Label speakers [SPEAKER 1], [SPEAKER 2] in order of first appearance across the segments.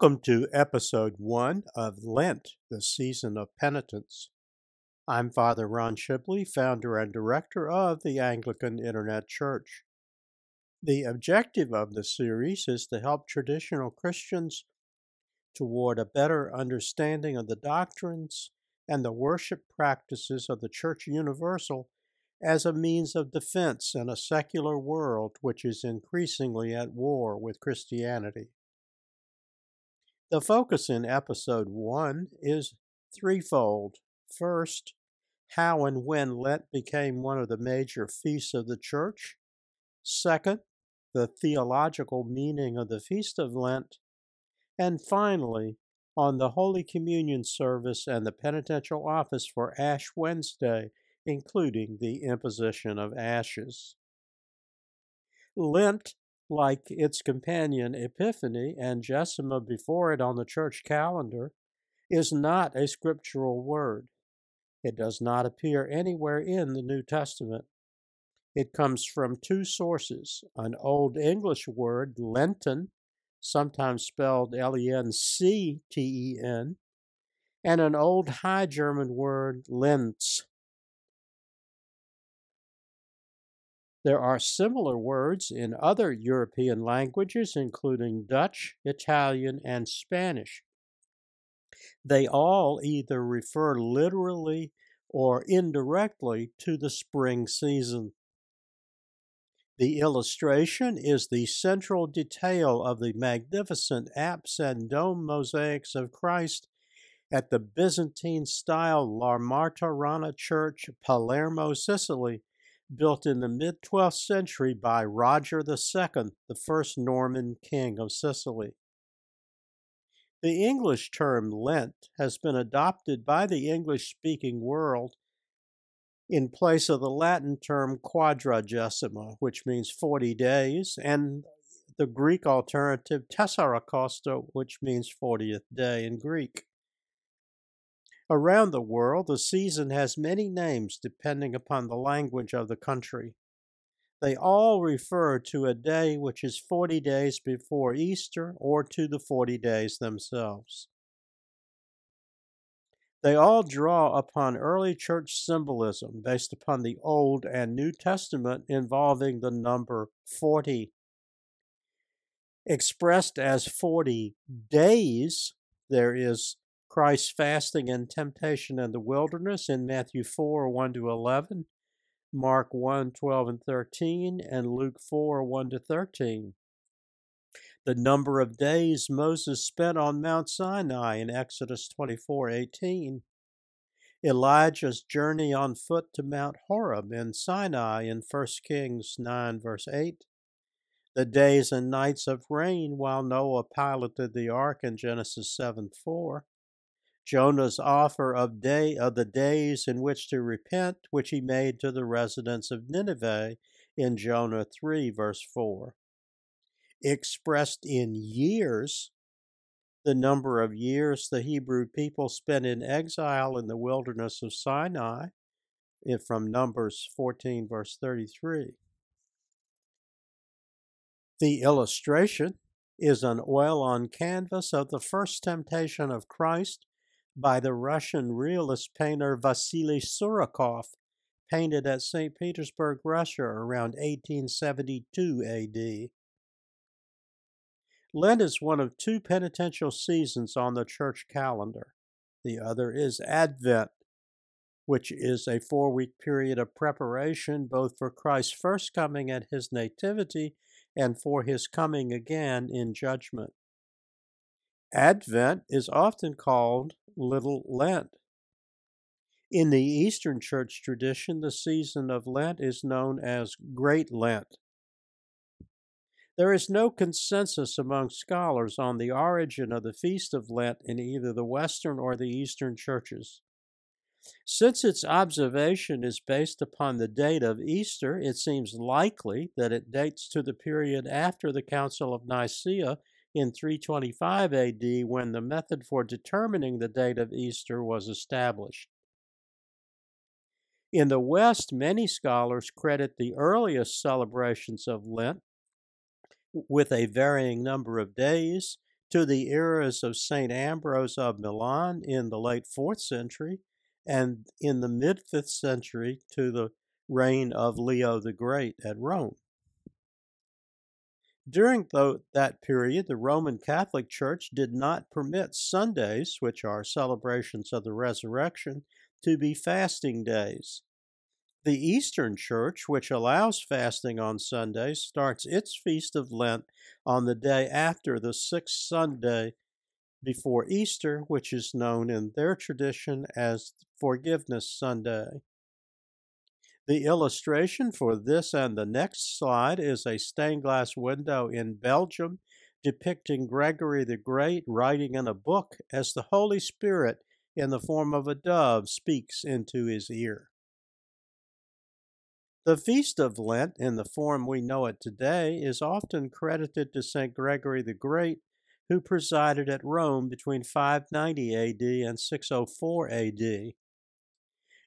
[SPEAKER 1] Welcome to episode one of Lent, the season of penitence. I'm Father Ron Shibley, founder and director of the Anglican Internet Church. The objective of the series is to help traditional Christians toward a better understanding of the doctrines and the worship practices of the Church Universal as a means of defense in a secular world which is increasingly at war with Christianity. The focus in episode one is threefold. First, how and when Lent became one of the major feasts of the Church. Second, the theological meaning of the Feast of Lent. And finally, on the Holy Communion service and the penitential office for Ash Wednesday, including the imposition of ashes. Lent like its companion Epiphany and Gesima before it on the church calendar, is not a scriptural word. It does not appear anywhere in the New Testament. It comes from two sources an Old English word, Lenten, sometimes spelled L E N C T E N, and an Old High German word, Lenz, There are similar words in other European languages, including Dutch, Italian, and Spanish. They all either refer literally or indirectly to the spring season. The illustration is the central detail of the magnificent apse and dome mosaics of Christ at the Byzantine style La Church, Palermo, Sicily, built in the mid 12th century by Roger II, the first Norman king of Sicily. The English term Lent has been adopted by the English speaking world in place of the Latin term quadragesima, which means 40 days, and the Greek alternative tessarakosta, which means 40th day in Greek. Around the world, the season has many names depending upon the language of the country. They all refer to a day which is 40 days before Easter or to the 40 days themselves. They all draw upon early church symbolism based upon the Old and New Testament involving the number 40. Expressed as 40 days, there is Christ's fasting and temptation in the wilderness in Matthew 4 1 to 11, Mark 1 12 and 13, and Luke 4 1 to 13. The number of days Moses spent on Mount Sinai in Exodus 24 18. Elijah's journey on foot to Mount Horeb in Sinai in 1 Kings 9 verse 8 the days and nights of rain while Noah piloted the ark in Genesis 7 4, Jonah's offer of day of the days in which to repent, which he made to the residents of Nineveh in Jonah 3, verse 4. Expressed in years, the number of years the Hebrew people spent in exile in the wilderness of Sinai, from Numbers 14, verse 33. The illustration is an oil on canvas of the first temptation of Christ by the Russian realist painter Vasily Surikov, painted at St. Petersburg, Russia around 1872 AD. Lent is one of two penitential seasons on the church calendar. The other is Advent, which is a four week period of preparation both for Christ's first coming at his nativity and for his coming again in judgment. Advent is often called Little Lent. In the Eastern Church tradition, the season of Lent is known as Great Lent. There is no consensus among scholars on the origin of the Feast of Lent in either the Western or the Eastern churches. Since its observation is based upon the date of Easter, it seems likely that it dates to the period after the Council of Nicaea in 325 AD when the method for determining the date of Easter was established. In the West, many scholars credit the earliest celebrations of Lent with a varying number of days to the eras of St. Ambrose of Milan in the late 4th century and in the mid 5th century to the reign of Leo the Great at Rome. During the, that period, the Roman Catholic Church did not permit Sundays, which are celebrations of the resurrection, to be fasting days. The Eastern Church, which allows fasting on Sundays, starts its Feast of Lent on the day after the sixth Sunday before Easter, which is known in their tradition as Forgiveness Sunday. The illustration for this and the next slide is a stained glass window in Belgium depicting Gregory the Great writing in a book as the Holy Spirit, in the form of a dove, speaks into his ear. The Feast of Lent, in the form we know it today, is often credited to St. Gregory the Great, who presided at Rome between 590 AD and 604 AD.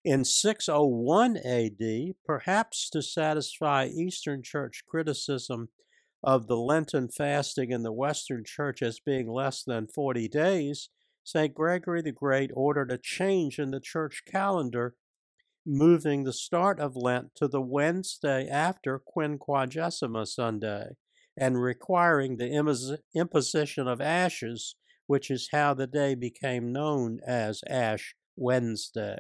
[SPEAKER 1] In 601 AD, perhaps to satisfy Eastern Church criticism of the Lenten fasting in the Western Church as being less than 40 days, St. Gregory the Great ordered a change in the church calendar moving the start of Lent to the Wednesday after Quinquagesima Sunday, and requiring the imposition of ashes, which is how the day became known as Ash Wednesday.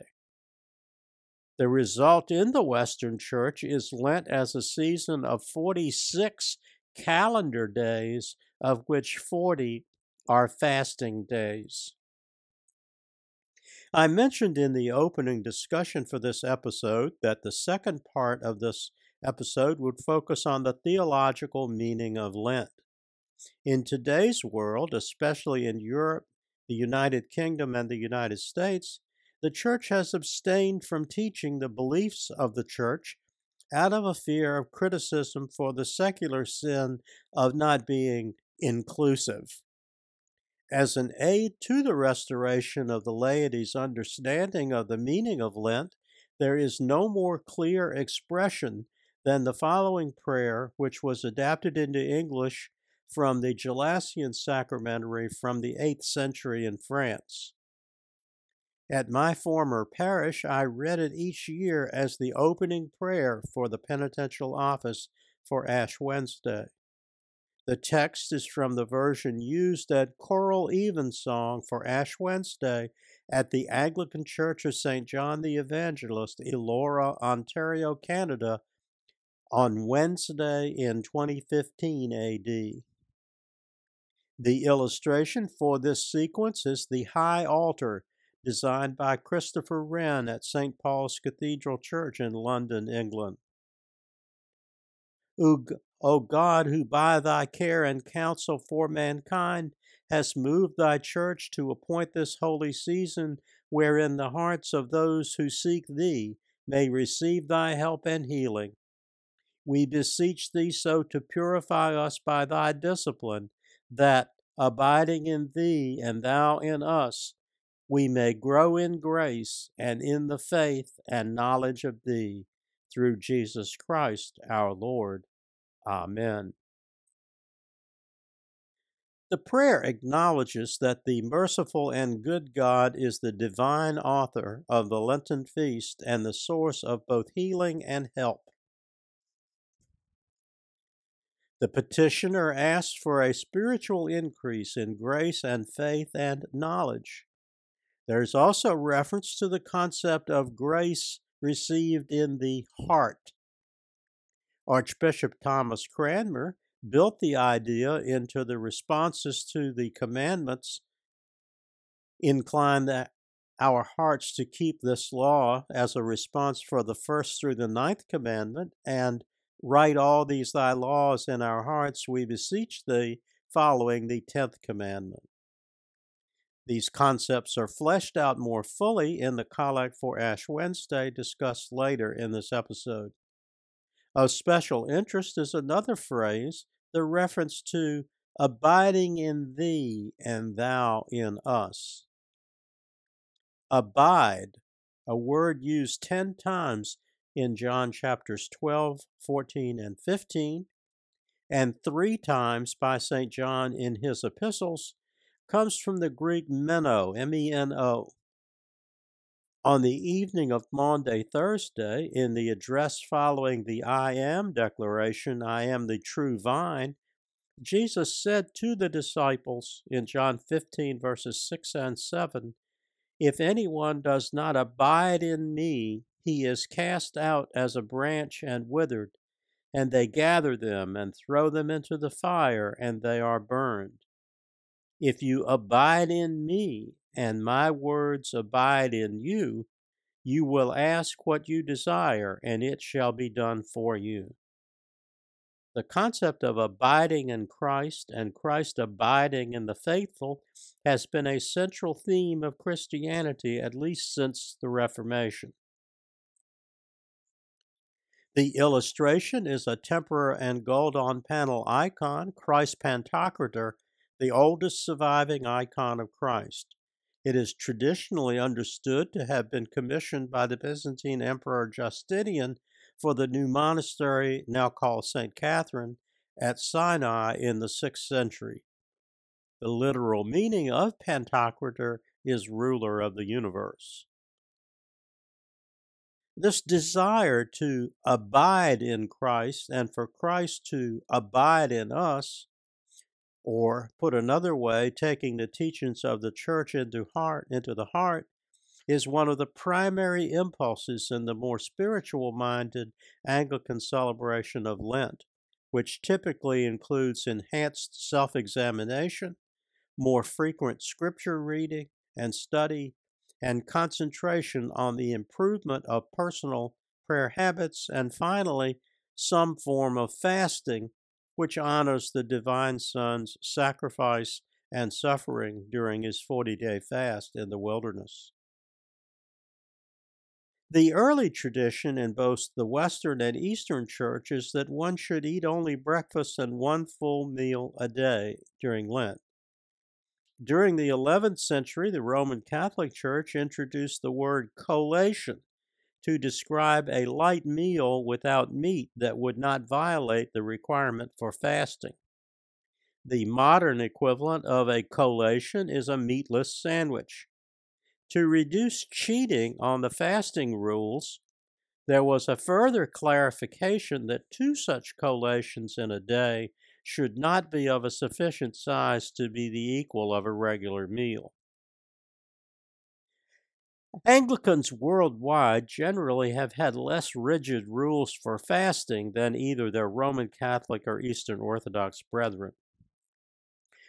[SPEAKER 1] The result in the Western Church is Lent as a season of 46 calendar days, of which 40 are fasting days. I mentioned in the opening discussion for this episode that the second part of this episode would focus on the theological meaning of Lent. In today's world, especially in Europe, the United Kingdom, and the United States, the Church has abstained from teaching the beliefs of the Church out of a fear of criticism for the secular sin of not being inclusive. As an aid to the restoration of the laity's understanding of the meaning of Lent, there is no more clear expression than the following prayer, which was adapted into English from the Gelasian Sacramentary from the 8th century in France. At my former parish, I read it each year as the opening prayer for the penitential office for Ash Wednesday. The text is from the version used at choral evensong for Ash Wednesday at the Anglican Church of St. John the Evangelist, Elora, Ontario, Canada, on Wednesday in 2015 AD. The illustration for this sequence is the high altar designed by Christopher Wren at St. Paul's Cathedral Church in London, England. O God, who by thy care and counsel for mankind hast moved thy church to appoint this holy season, wherein the hearts of those who seek thee may receive thy help and healing. We beseech thee so to purify us by thy discipline, that, abiding in thee and thou in us, we may grow in grace and in the faith and knowledge of thee through Jesus Christ our Lord. Amen. The prayer acknowledges that the merciful and good God is the divine author of the Lenten feast and the source of both healing and help. The petitioner asks for a spiritual increase in grace and faith and knowledge. There is also reference to the concept of grace received in the heart Archbishop Thomas Cranmer built the idea into the responses to the commandments, incline that our hearts to keep this law as a response for the first through the ninth commandment, and write all these thy laws in our hearts, we beseech thee, following the tenth commandment. These concepts are fleshed out more fully in the Collect for Ash Wednesday discussed later in this episode. Of special interest is another phrase, the reference to abiding in thee and thou in us. Abide, a word used 10 times in John chapters 12, 14, and 15, and three times by St. John in his epistles, comes from the Greek meno, M E N O. On the evening of Maundy Thursday, in the address following the I am declaration, I am the true vine, Jesus said to the disciples in John 15, verses 6 and 7, If anyone does not abide in me, he is cast out as a branch and withered, and they gather them and throw them into the fire, and they are burned. If you abide in me, and my words abide in you, you will ask what you desire, and it shall be done for you. The concept of abiding in Christ and Christ abiding in the faithful has been a central theme of Christianity at least since the Reformation. The illustration is a tempera and gold on panel icon, Christ Pantocrator, the oldest surviving icon of Christ. It is traditionally understood to have been commissioned by the Byzantine Emperor Justinian for the new monastery, now called St. Catherine, at Sinai in the 6th century. The literal meaning of Pantocrator is ruler of the universe. This desire to abide in Christ and for Christ to abide in us or put another way, taking the teachings of the church into heart into the heart is one of the primary impulses in the more spiritual minded Anglican celebration of Lent, which typically includes enhanced self examination, more frequent scripture reading and study, and concentration on the improvement of personal prayer habits, and finally, some form of fasting which honors the Divine Son's sacrifice and suffering during his 40 day fast in the wilderness. The early tradition in both the Western and Eastern Church is that one should eat only breakfast and one full meal a day during Lent. During the 11th century, the Roman Catholic Church introduced the word collation to describe a light meal without meat that would not violate the requirement for fasting. The modern equivalent of a collation is a meatless sandwich. To reduce cheating on the fasting rules, there was a further clarification that two such collations in a day should not be of a sufficient size to be the equal of a regular meal. Anglicans worldwide generally have had less rigid rules for fasting than either their Roman Catholic or Eastern Orthodox brethren.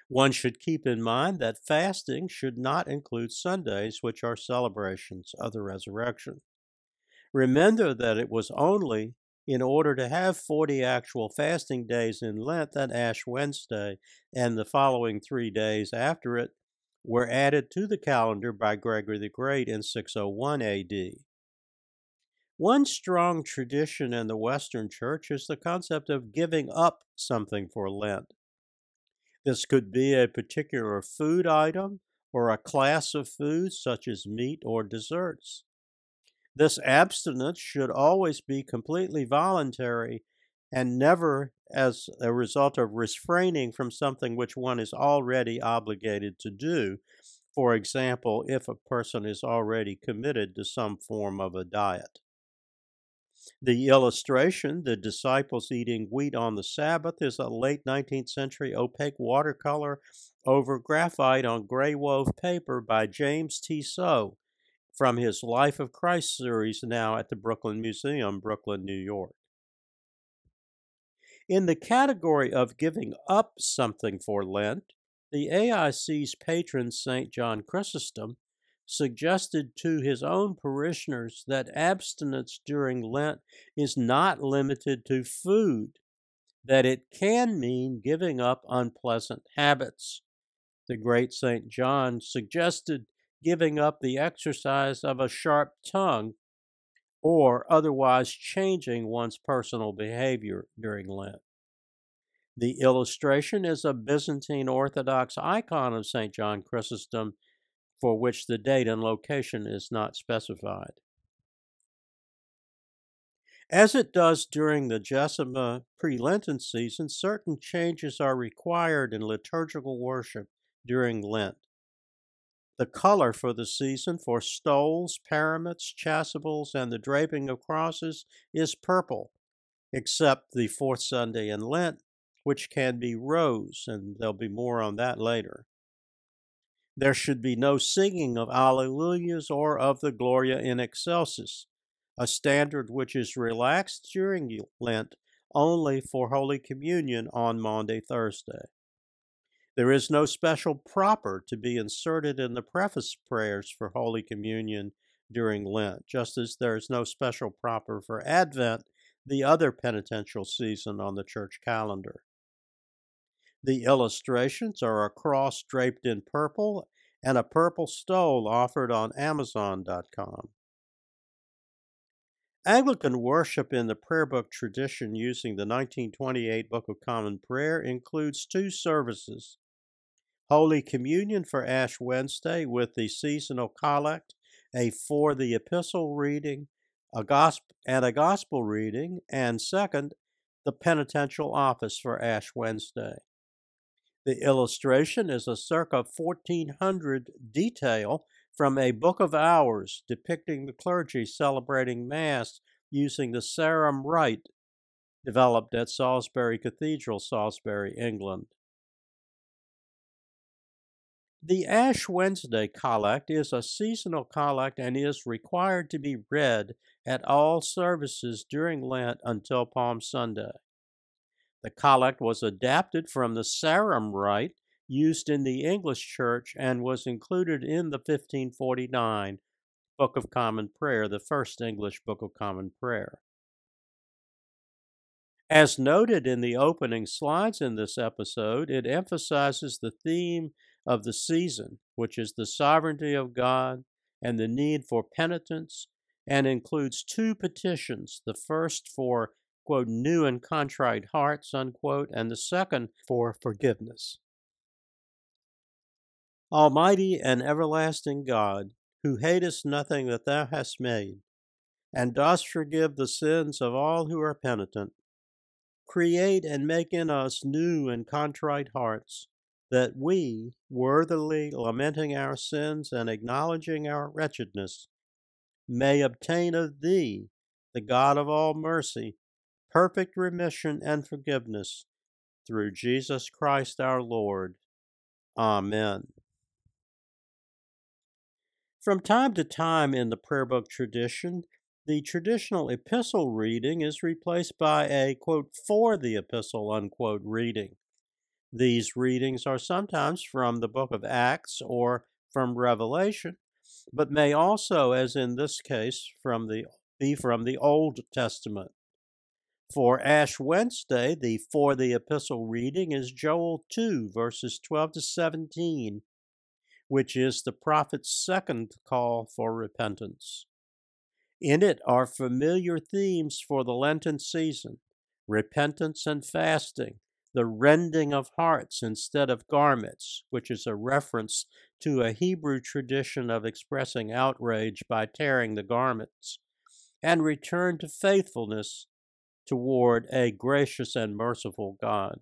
[SPEAKER 1] One should keep in mind that fasting should not include Sundays, which are celebrations of the resurrection. Remember that it was only in order to have 40 actual fasting days in Lent that Ash Wednesday and the following three days after it were added to the calendar by Gregory the Great in 601 AD. One strong tradition in the Western Church is the concept of giving up something for Lent. This could be a particular food item or a class of foods such as meat or desserts. This abstinence should always be completely voluntary and never as a result of refraining from something which one is already obligated to do. For example, if a person is already committed to some form of a diet. The illustration, the disciples eating wheat on the Sabbath, is a late 19th century opaque watercolor over graphite on gray wove paper by James T. Tissot from his Life of Christ series now at the Brooklyn Museum, Brooklyn, New York. In the category of giving up something for Lent, the AIC's patron St. John Chrysostom suggested to his own parishioners that abstinence during Lent is not limited to food, that it can mean giving up unpleasant habits. The great St. John suggested giving up the exercise of a sharp tongue or otherwise changing one's personal behavior during Lent. The illustration is a Byzantine Orthodox icon of St. John Chrysostom, for which the date and location is not specified. As it does during the Gesima pre Lenten season, certain changes are required in liturgical worship during Lent. The color for the season for stoles, paraments, chasubles, and the draping of crosses is purple, except the fourth Sunday in Lent, which can be rose, and there'll be more on that later. There should be no singing of Alleluias or of the Gloria in Excelsis, a standard which is relaxed during Lent only for Holy Communion on Maundy Thursday. There is no special proper to be inserted in the preface prayers for Holy Communion during Lent, just as there is no special proper for Advent, the other penitential season on the church calendar. The illustrations are a cross draped in purple and a purple stole offered on Amazon.com. Anglican worship in the prayer book tradition using the 1928 Book of Common Prayer includes two services Holy Communion for Ash Wednesday with the seasonal collect, a for the epistle reading, a gospel and a gospel reading, and second, the penitential office for Ash Wednesday. The illustration is a circa 1400 detail from a Book of Hours depicting the clergy celebrating Mass using the Sarum Rite developed at Salisbury Cathedral, Salisbury, England. The Ash Wednesday Collect is a seasonal collect and is required to be read at all services during Lent until Palm Sunday. The collect was adapted from the Sarum Rite used in the English Church and was included in the 1549 Book of Common Prayer, the first English Book of Common Prayer. As noted in the opening slides in this episode, it emphasizes the theme of the season, which is the sovereignty of God and the need for penitence, and includes two petitions the first for quote, new and contrite hearts, unquote, and the second for forgiveness. Almighty and everlasting God, who hatest nothing that thou hast made, and dost forgive the sins of all who are penitent, create and make in us new and contrite hearts, that we, worthily lamenting our sins and acknowledging our wretchedness, may obtain of thee, the God of all mercy, perfect remission and forgiveness through Jesus Christ our Lord. Amen. From time to time in the prayer book tradition, the traditional epistle reading is replaced by a quote for the epistle unquote reading. These readings are sometimes from the book of Acts or from Revelation, but may also, as in this case, from the be from the Old Testament. For Ash Wednesday, the for the epistle reading is Joel 2, verses 12 to 17, which is the prophet's second call for repentance. In it are familiar themes for the Lenten season repentance and fasting, the rending of hearts instead of garments, which is a reference to a Hebrew tradition of expressing outrage by tearing the garments, and return to faithfulness toward a gracious and merciful God.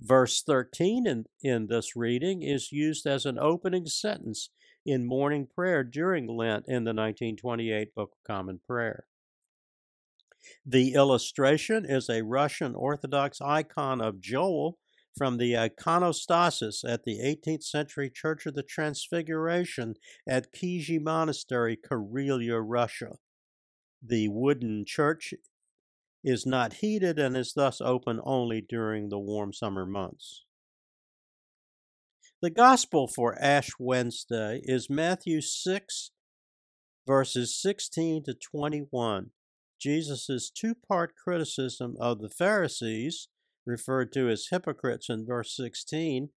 [SPEAKER 1] Verse 13 in, in this reading is used as an opening sentence in morning prayer during Lent in the 1928 Book of Common Prayer. The illustration is a Russian Orthodox icon of Joel from the iconostasis at the 18th century Church of the Transfiguration at Kizhi Monastery, Karelia, Russia. The wooden church is not heated and is thus open only during the warm summer months. The Gospel for Ash Wednesday is Matthew 6, verses 16 to 21. Jesus' two part criticism of the Pharisees, referred to as hypocrites in verse 16,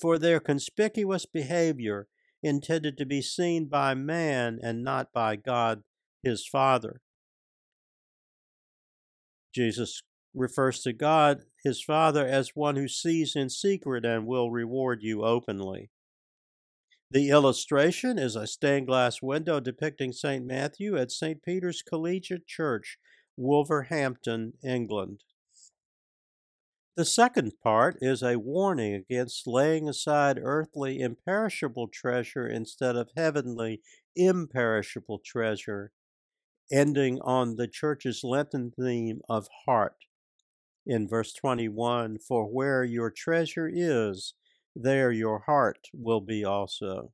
[SPEAKER 1] for their conspicuous behavior intended to be seen by man and not by God his Father. Jesus refers to God, his Father, as one who sees in secret and will reward you openly. The illustration is a stained glass window depicting St. Matthew at St. Peter's Collegiate Church, Wolverhampton, England. The second part is a warning against laying aside earthly imperishable treasure instead of heavenly imperishable treasure, ending on the church's Lenten theme of heart. In verse 21, for where your treasure is, there your heart will be also.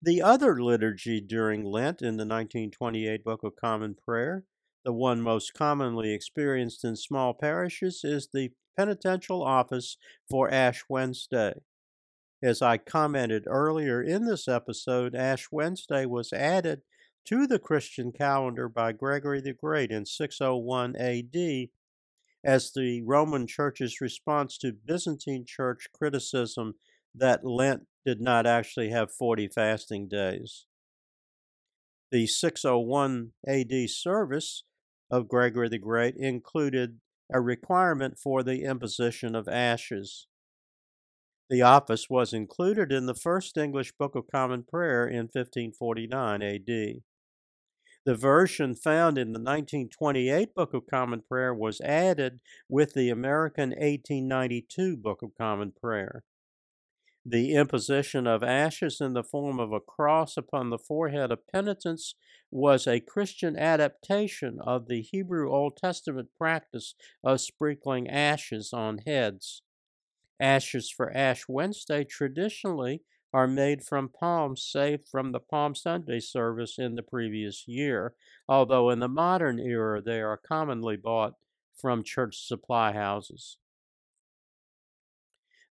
[SPEAKER 1] The other liturgy during Lent in the 1928 Book of Common Prayer the one most commonly experienced in small parishes is the penitential office for Ash Wednesday. As I commented earlier in this episode, Ash Wednesday was added to the Christian calendar by Gregory the Great in 601 AD as the Roman Church's response to Byzantine Church criticism that Lent did not actually have 40 fasting days. The 601 AD service of Gregory the Great included a requirement for the imposition of ashes. The office was included in the first English Book of Common Prayer in 1549 AD. The version found in the 1928 Book of Common Prayer was added with the American 1892 Book of Common Prayer. The imposition of ashes in the form of a cross upon the forehead of penitents was a Christian adaptation of the Hebrew Old Testament practice of sprinkling ashes on heads. Ashes for Ash Wednesday traditionally are made from palms saved from the Palm Sunday service in the previous year, although in the modern era they are commonly bought from church supply houses.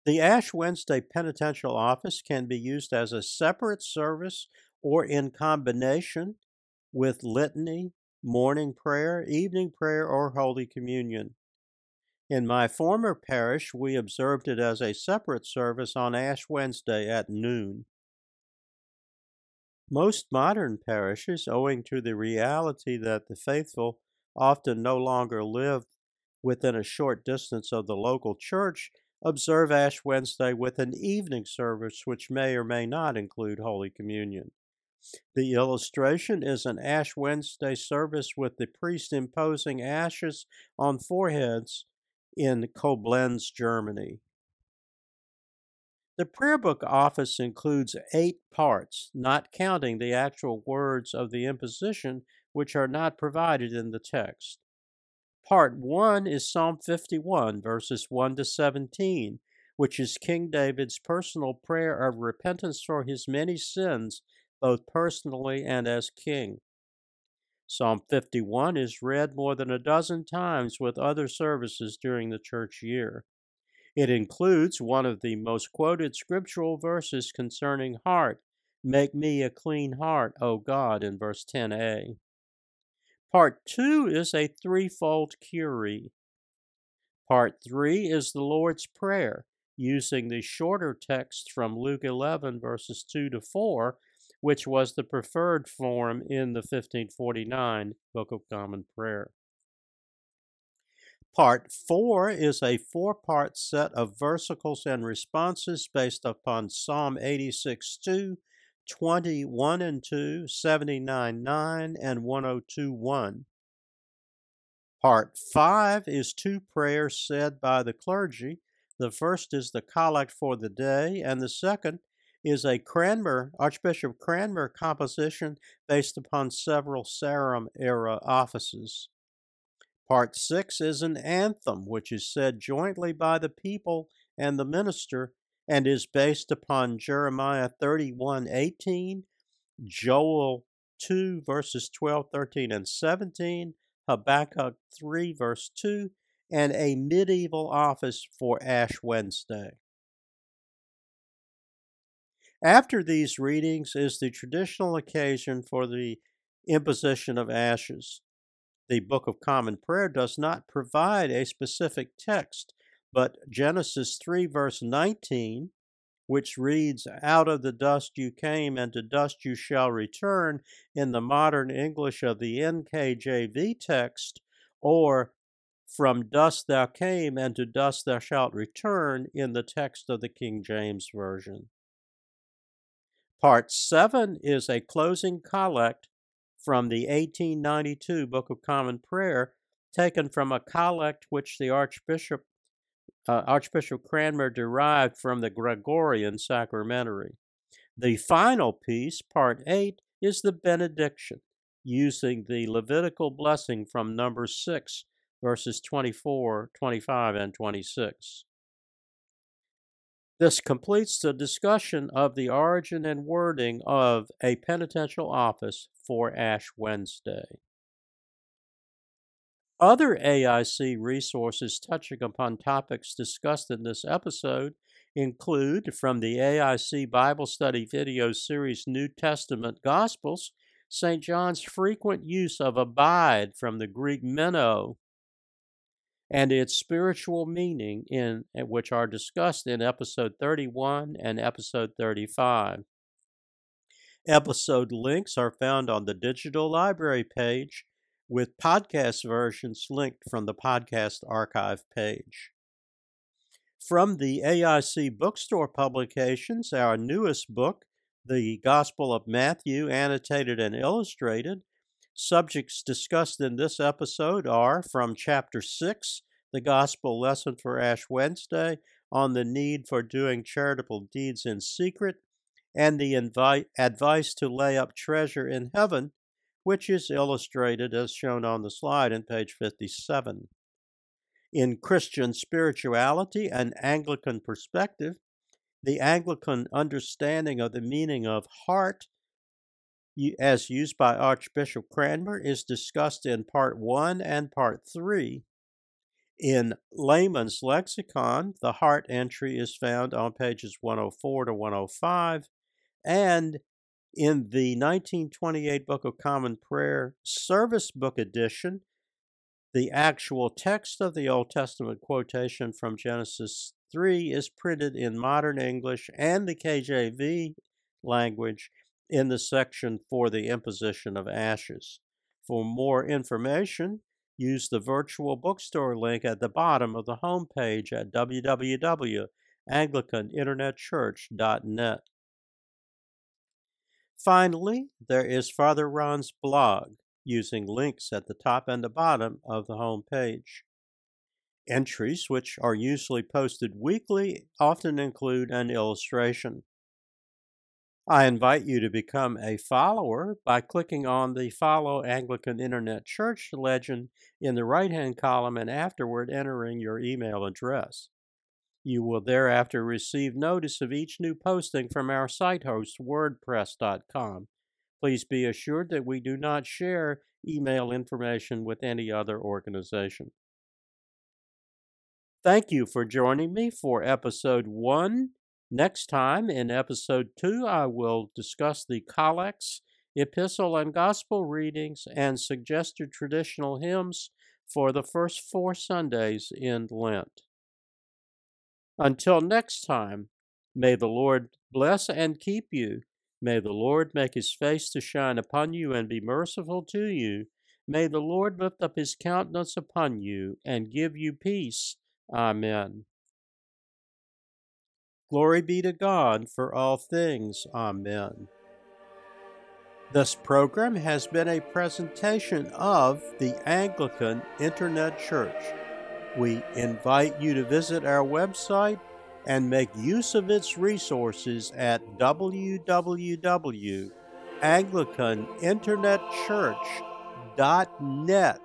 [SPEAKER 1] The Ash Wednesday Penitential Office can be used as a separate service or in combination with litany, morning prayer, evening prayer, or Holy Communion. In my former parish, we observed it as a separate service on Ash Wednesday at noon. Most modern parishes, owing to the reality that the faithful often no longer live within a short distance of the local church, observe Ash Wednesday with an evening service which may or may not include Holy Communion. The illustration is an Ash Wednesday service with the priest imposing ashes on foreheads in Koblenz, Germany. The prayer book office includes eight parts, not counting the actual words of the imposition, which are not provided in the text. Part 1 is Psalm 51, verses 1 to 17, which is King David's personal prayer of repentance for his many sins, both personally and as king. Psalm 51 is read more than a dozen times with other services during the church year. It includes one of the most quoted scriptural verses concerning heart Make me a clean heart, O God, in verse 10a. Part two is a threefold Kyrie. Part three is the Lord's Prayer, using the shorter text from Luke 11, verses 2 to 4, which was the preferred form in the 1549 Book of Common Prayer. Part 4 is a four part set of versicles and responses based upon Psalm 86 2, 21 and 2, 79 9, and 102 1. Part 5 is two prayers said by the clergy. The first is the collect for the day, and the second is a Cranmer, Archbishop Cranmer composition based upon several Sarum era offices. Part 6 is an anthem which is said jointly by the people and the minister and is based upon Jeremiah 31 18, Joel 2 verses 12, 13, and 17, Habakkuk 3 verse 2, and a medieval office for Ash Wednesday. After these readings is the traditional occasion for the imposition of ashes. The Book of Common Prayer does not provide a specific text but Genesis 3, verse 19, which reads, Out of the dust you came, and to dust you shall return, in the modern English of the NKJV text, or From dust thou came, and to dust thou shalt return, in the text of the King James Version. Part 7 is a closing collect from the 1892 Book of Common Prayer, taken from a collect which the Archbishop uh, Archbishop Cranmer derived from the Gregorian Sacramentary. The final piece, Part 8, is the benediction, using the Levitical blessing from number 6, verses 24, 25, and 26. This completes the discussion of the origin and wording of a penitential office for Ash Wednesday. Other AIC resources touching upon topics discussed in this episode include from the AIC Bible Study video series New Testament Gospels, St. John's frequent use of abide from the Greek meno and its spiritual meaning in which are discussed in episode 31 and episode 35. Episode links are found on the digital library page with podcast versions linked from the podcast archive page. From the AIC bookstore publications, our newest book, The Gospel of Matthew, annotated and illustrated, Subjects discussed in this episode are from chapter 6, the gospel lesson for Ash Wednesday, on the need for doing charitable deeds in secret, and the invite, advice to lay up treasure in heaven, which is illustrated as shown on the slide in page 57. In Christian spirituality and Anglican perspective, the Anglican understanding of the meaning of heart as used by Archbishop Cranmer is discussed in Part 1 and Part 3. In Layman's Lexicon, the heart entry is found on pages 104 to 105, and in the 1928 Book of Common Prayer Service Book Edition, the actual text of the Old Testament quotation from Genesis 3 is printed in modern English and the KJV language in the section for the imposition of ashes. For more information, use the virtual bookstore link at the bottom of the homepage at www.anglicaninternetchurch.net. Finally, there is Father Ron's blog using links at the top and the bottom of the home page. Entries, which are usually posted weekly, often include an illustration. I invite you to become a follower by clicking on the Follow Anglican Internet Church legend in the right hand column and afterward entering your email address. You will thereafter receive notice of each new posting from our site host, WordPress.com. Please be assured that we do not share email information with any other organization. Thank you for joining me for episode one Next time, in episode two, I will discuss the collects, epistle, and gospel readings and suggested traditional hymns for the first four Sundays in Lent. Until next time, may the Lord bless and keep you. May the Lord make his face to shine upon you and be merciful to you. May the Lord lift up his countenance upon you and give you peace. Amen. Glory be to God for all things. Amen. This program has been a presentation of the Anglican Internet Church. We invite you to visit our website and make use of its resources at www.anglicaninternetchurch.net